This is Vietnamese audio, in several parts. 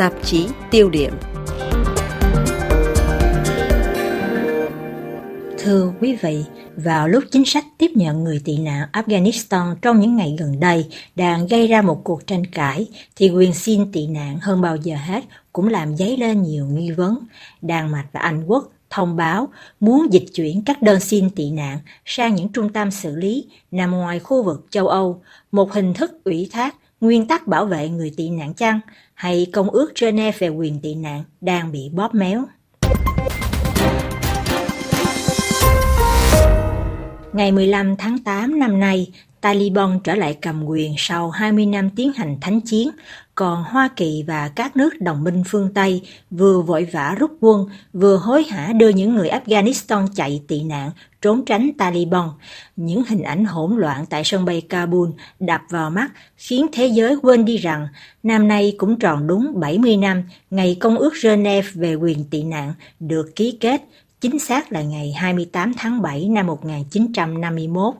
Tạp chí tiêu điểm Thưa quý vị, vào lúc chính sách tiếp nhận người tị nạn Afghanistan trong những ngày gần đây đang gây ra một cuộc tranh cãi, thì quyền xin tị nạn hơn bao giờ hết cũng làm dấy lên nhiều nghi vấn. Đan Mạch và Anh Quốc thông báo muốn dịch chuyển các đơn xin tị nạn sang những trung tâm xử lý nằm ngoài khu vực châu Âu, một hình thức ủy thác nguyên tắc bảo vệ người tị nạn chăng hay Công ước Geneva về quyền tị nạn đang bị bóp méo. Ngày 15 tháng 8 năm nay, Taliban trở lại cầm quyền sau 20 năm tiến hành thánh chiến, còn Hoa Kỳ và các nước đồng minh phương Tây vừa vội vã rút quân, vừa hối hả đưa những người Afghanistan chạy tị nạn, trốn tránh Taliban. Những hình ảnh hỗn loạn tại sân bay Kabul đập vào mắt, khiến thế giới quên đi rằng năm nay cũng tròn đúng 70 năm ngày Công ước Geneva về quyền tị nạn được ký kết, chính xác là ngày 28 tháng 7 năm 1951.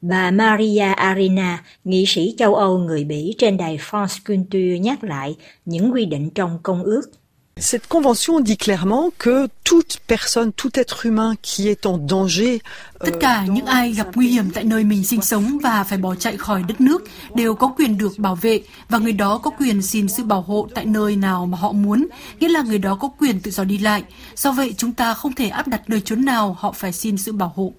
Bà Maria Arena, nghị sĩ châu Âu người Bỉ trên đài France Culture nhắc lại những quy định trong công ước. Cette convention dit clairement que toute personne, tout être humain qui est en danger Tất cả những ai gặp nguy hiểm tại nơi mình sinh sống và phải bỏ chạy khỏi đất nước đều có quyền được bảo vệ và người đó có quyền xin sự bảo hộ tại nơi nào mà họ muốn, nghĩa là người đó có quyền tự do đi lại. Do vậy chúng ta không thể áp đặt nơi chốn nào họ phải xin sự bảo hộ.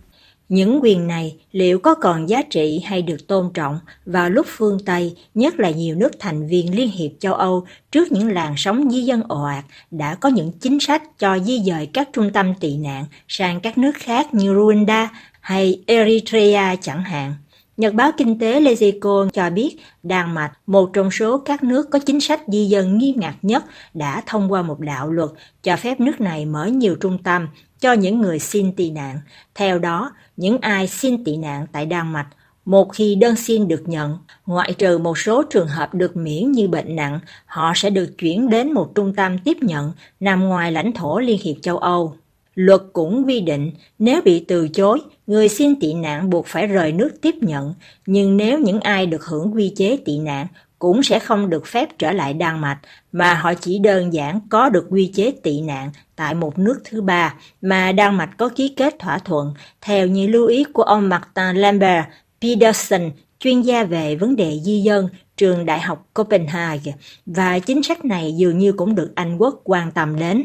Những quyền này liệu có còn giá trị hay được tôn trọng vào lúc phương Tây, nhất là nhiều nước thành viên Liên hiệp châu Âu trước những làn sóng di dân ồ ạt đã có những chính sách cho di dời các trung tâm tị nạn sang các nước khác như Rwanda hay Eritrea chẳng hạn. Nhật báo kinh tế Lexico cho biết Đan Mạch, một trong số các nước có chính sách di dân nghiêm ngặt nhất, đã thông qua một đạo luật cho phép nước này mở nhiều trung tâm cho những người xin tị nạn. Theo đó, những ai xin tị nạn tại Đan Mạch một khi đơn xin được nhận, ngoại trừ một số trường hợp được miễn như bệnh nặng, họ sẽ được chuyển đến một trung tâm tiếp nhận nằm ngoài lãnh thổ Liên hiệp châu Âu. Luật cũng quy định nếu bị từ chối, người xin tị nạn buộc phải rời nước tiếp nhận, nhưng nếu những ai được hưởng quy chế tị nạn cũng sẽ không được phép trở lại Đan Mạch, mà họ chỉ đơn giản có được quy chế tị nạn tại một nước thứ ba mà Đan Mạch có ký kết thỏa thuận, theo như lưu ý của ông Martin Lambert Peterson, chuyên gia về vấn đề di dân, trường Đại học Copenhagen, và chính sách này dường như cũng được Anh Quốc quan tâm đến.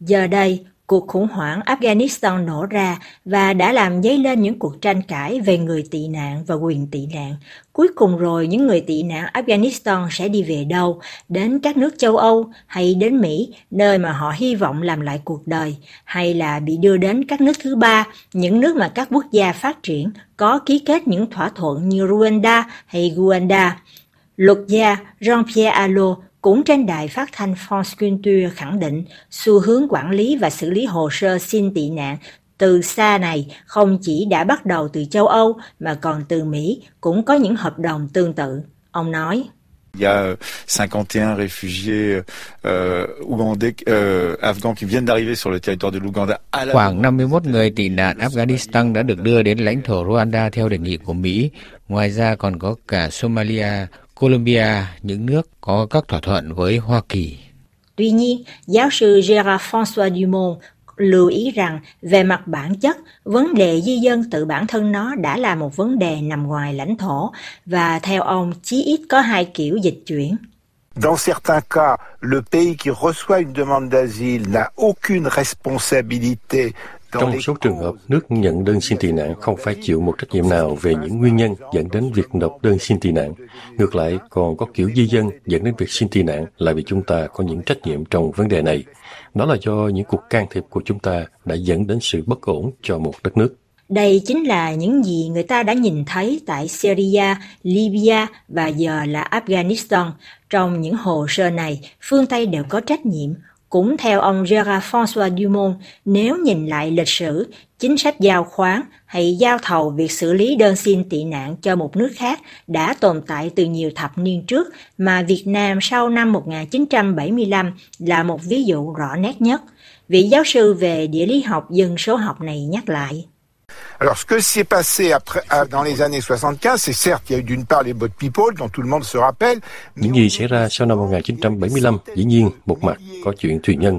Giờ đây, Cuộc khủng hoảng Afghanistan nổ ra và đã làm dấy lên những cuộc tranh cãi về người tị nạn và quyền tị nạn. Cuối cùng rồi những người tị nạn Afghanistan sẽ đi về đâu? Đến các nước châu Âu hay đến Mỹ, nơi mà họ hy vọng làm lại cuộc đời? Hay là bị đưa đến các nước thứ ba, những nước mà các quốc gia phát triển có ký kết những thỏa thuận như Rwanda hay Uganda? Luật gia Jean-Pierre Allot cũng trên đài phát thanh France Culture khẳng định xu hướng quản lý và xử lý hồ sơ xin tị nạn từ xa này không chỉ đã bắt đầu từ châu Âu mà còn từ Mỹ cũng có những hợp đồng tương tự. Ông nói. Il y a 51 réfugiés euh, ougandais, euh, afghans qui viennent d'arriver sur le territoire de l'Ouganda. Khoảng 51 người tị nạn Afghanistan đã được đưa đến lãnh thổ Rwanda theo đề nghị của Mỹ. Ngoài ra còn có cả Somalia, Colombia, những nước có các thỏa thuận với Hoa Kỳ. Tuy nhiên, giáo sư Gérard François Dumont lưu ý rằng về mặt bản chất, vấn đề di dân tự bản thân nó đã là một vấn đề nằm ngoài lãnh thổ và theo ông chí ít có hai kiểu dịch chuyển. Dans certains cas, le pays qui reçoit une demande d'asile n'a aucune responsabilité trong một số trường hợp, nước nhận đơn xin tị nạn không phải chịu một trách nhiệm nào về những nguyên nhân dẫn đến việc nộp đơn xin tị nạn. Ngược lại, còn có kiểu di dân dẫn đến việc xin tị nạn là vì chúng ta có những trách nhiệm trong vấn đề này. Đó là do những cuộc can thiệp của chúng ta đã dẫn đến sự bất ổn cho một đất nước. Đây chính là những gì người ta đã nhìn thấy tại Syria, Libya và giờ là Afghanistan. Trong những hồ sơ này, phương Tây đều có trách nhiệm, cũng theo ông Gérard François Dumont, nếu nhìn lại lịch sử, chính sách giao khoán hay giao thầu việc xử lý đơn xin tị nạn cho một nước khác đã tồn tại từ nhiều thập niên trước mà Việt Nam sau năm 1975 là một ví dụ rõ nét nhất. Vị giáo sư về địa lý học dân số học này nhắc lại. Alors, ce que s'est passé après, dans les années 75, c'est certes, il y a eu d'une part les boat people, dont tout le monde se rappelle. Những gì xảy ra sau năm 1975, dĩ nhiên, một mặt có chuyện thuyền nhân,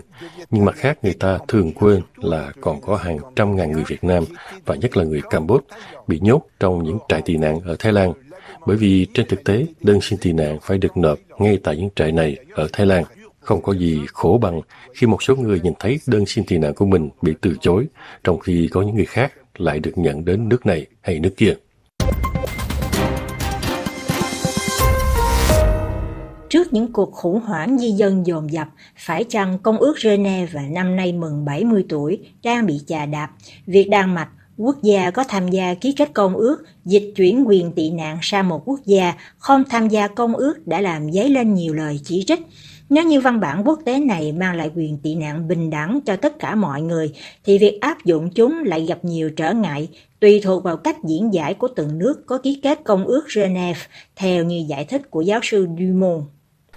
nhưng mặt khác người ta thường quên là còn có hàng trăm ngàn người Việt Nam, và nhất là người Campuchia, bị nhốt trong những trại tị nạn ở Thái Lan. Bởi vì trên thực tế, đơn xin tị nạn phải được nộp ngay tại những trại này ở Thái Lan. Không có gì khổ bằng khi một số người nhìn thấy đơn xin tị nạn của mình bị từ chối, trong khi có những người khác lại được nhận đến nước này hay nước kia. Trước những cuộc khủng hoảng di dân dồn dập, phải chăng Công ước Geneva năm nay mừng 70 tuổi đang bị chà đạp? Việc Đan Mạch, quốc gia có tham gia ký kết công ước dịch chuyển quyền tị nạn sang một quốc gia không tham gia công ước đã làm dấy lên nhiều lời chỉ trích. Nếu như văn bản quốc tế này mang lại quyền tị nạn bình đẳng cho tất cả mọi người, thì việc áp dụng chúng lại gặp nhiều trở ngại, tùy thuộc vào cách diễn giải của từng nước có ký kết công ước Geneva, theo như giải thích của giáo sư Dumont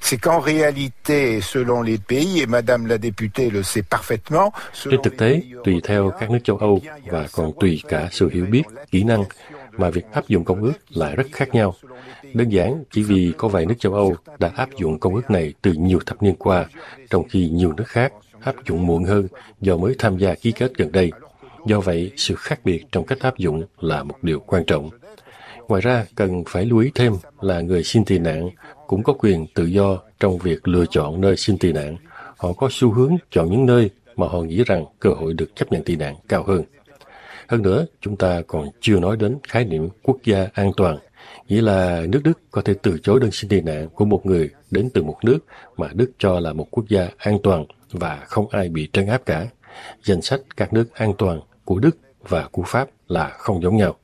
c'est qu'en réalité, selon les pays, et Madame la députée le sait parfaitement, trên thực tế, tùy theo các nước châu Âu và còn tùy cả sự hiểu biết, kỹ năng mà việc áp dụng công ước lại rất khác nhau. Đơn giản chỉ vì có vài nước châu Âu đã áp dụng công ước này từ nhiều thập niên qua, trong khi nhiều nước khác áp dụng muộn hơn do mới tham gia ký kết gần đây. Do vậy, sự khác biệt trong cách áp dụng là một điều quan trọng. Ngoài ra, cần phải lưu ý thêm là người xin tị nạn cũng có quyền tự do trong việc lựa chọn nơi xin tị nạn. Họ có xu hướng chọn những nơi mà họ nghĩ rằng cơ hội được chấp nhận tị nạn cao hơn. Hơn nữa, chúng ta còn chưa nói đến khái niệm quốc gia an toàn, nghĩa là nước Đức có thể từ chối đơn xin tị nạn của một người đến từ một nước mà Đức cho là một quốc gia an toàn và không ai bị trấn áp cả. Danh sách các nước an toàn của Đức và của Pháp là không giống nhau.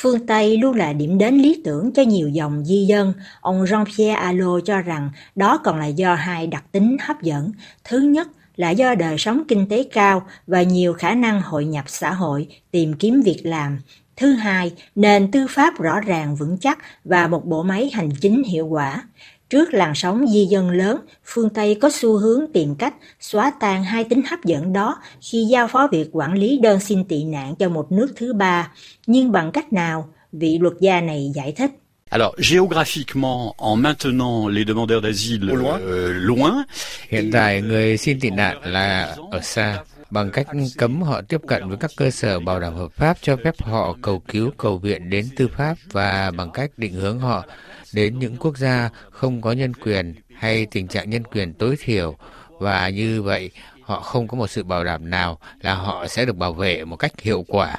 Phương Tây luôn là điểm đến lý tưởng cho nhiều dòng di dân. Ông Jean-Pierre Allo cho rằng đó còn là do hai đặc tính hấp dẫn. Thứ nhất là do đời sống kinh tế cao và nhiều khả năng hội nhập xã hội, tìm kiếm việc làm. Thứ hai, nền tư pháp rõ ràng vững chắc và một bộ máy hành chính hiệu quả. Trước làn sóng di dân lớn, phương Tây có xu hướng tìm cách xóa tan hai tính hấp dẫn đó khi giao phó việc quản lý đơn xin tị nạn cho một nước thứ ba. Nhưng bằng cách nào? Vị luật gia này giải thích. Alors, géographiquement, en maintenant les demandeurs d'asile loin. Euh, loin. Hiện tại, người xin tị nạn là ở xa, bằng cách cấm họ tiếp cận với các cơ sở bảo đảm hợp pháp cho phép họ cầu cứu, cầu viện đến tư pháp và bằng cách định hướng họ đến những quốc gia không có nhân quyền hay tình trạng nhân quyền tối thiểu và như vậy, họ không có một sự bảo đảm nào là họ sẽ được bảo vệ một cách hiệu quả.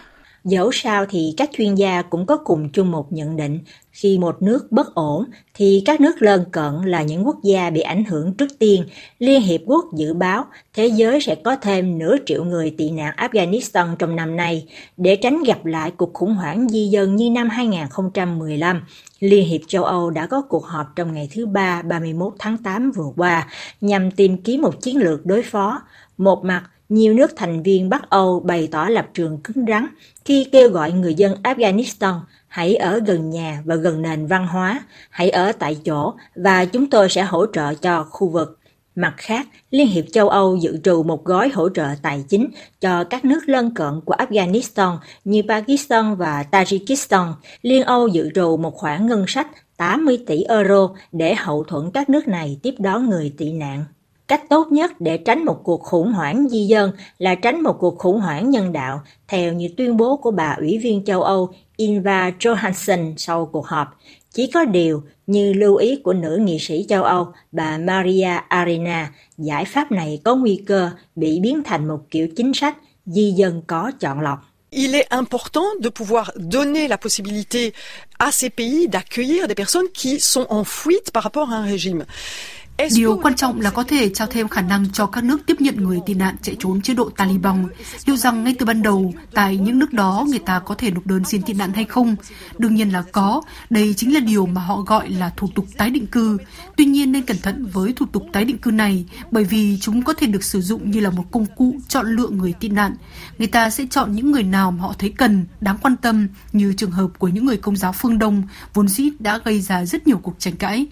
Dẫu sao thì các chuyên gia cũng có cùng chung một nhận định, khi một nước bất ổn thì các nước lân cận là những quốc gia bị ảnh hưởng trước tiên. Liên Hiệp Quốc dự báo thế giới sẽ có thêm nửa triệu người tị nạn Afghanistan trong năm nay. Để tránh gặp lại cuộc khủng hoảng di dân như năm 2015, Liên hiệp châu Âu đã có cuộc họp trong ngày thứ Ba 31 tháng 8 vừa qua nhằm tìm kiếm một chiến lược đối phó. Một mặt, nhiều nước thành viên Bắc Âu bày tỏ lập trường cứng rắn khi kêu gọi người dân Afghanistan hãy ở gần nhà và gần nền văn hóa, hãy ở tại chỗ và chúng tôi sẽ hỗ trợ cho khu vực. Mặt khác, Liên hiệp châu Âu dự trù một gói hỗ trợ tài chính cho các nước lân cận của Afghanistan như Pakistan và Tajikistan. Liên Âu dự trù một khoản ngân sách 80 tỷ euro để hậu thuẫn các nước này tiếp đón người tị nạn. Cách tốt nhất để tránh một cuộc khủng hoảng di dân là tránh một cuộc khủng hoảng nhân đạo, theo như tuyên bố của bà Ủy viên châu Âu Inva Johansson sau cuộc họp. Chỉ có điều, như lưu ý của nữ nghị sĩ châu Âu, bà Maria Arena, giải pháp này có nguy cơ bị biến thành một kiểu chính sách di dân có chọn lọc. Il est important de pouvoir donner la possibilité à ces pays d'accueillir des personnes qui sont en fuite par rapport à un régime. Điều quan trọng là có thể trao thêm khả năng cho các nước tiếp nhận người tị nạn chạy trốn chế độ Taliban. Liệu rằng ngay từ ban đầu, tại những nước đó người ta có thể nộp đơn xin tị nạn hay không? Đương nhiên là có. Đây chính là điều mà họ gọi là thủ tục tái định cư. Tuy nhiên nên cẩn thận với thủ tục tái định cư này bởi vì chúng có thể được sử dụng như là một công cụ chọn lựa người tị nạn. Người ta sẽ chọn những người nào mà họ thấy cần, đáng quan tâm như trường hợp của những người công giáo phương Đông vốn dĩ đã gây ra rất nhiều cuộc tranh cãi.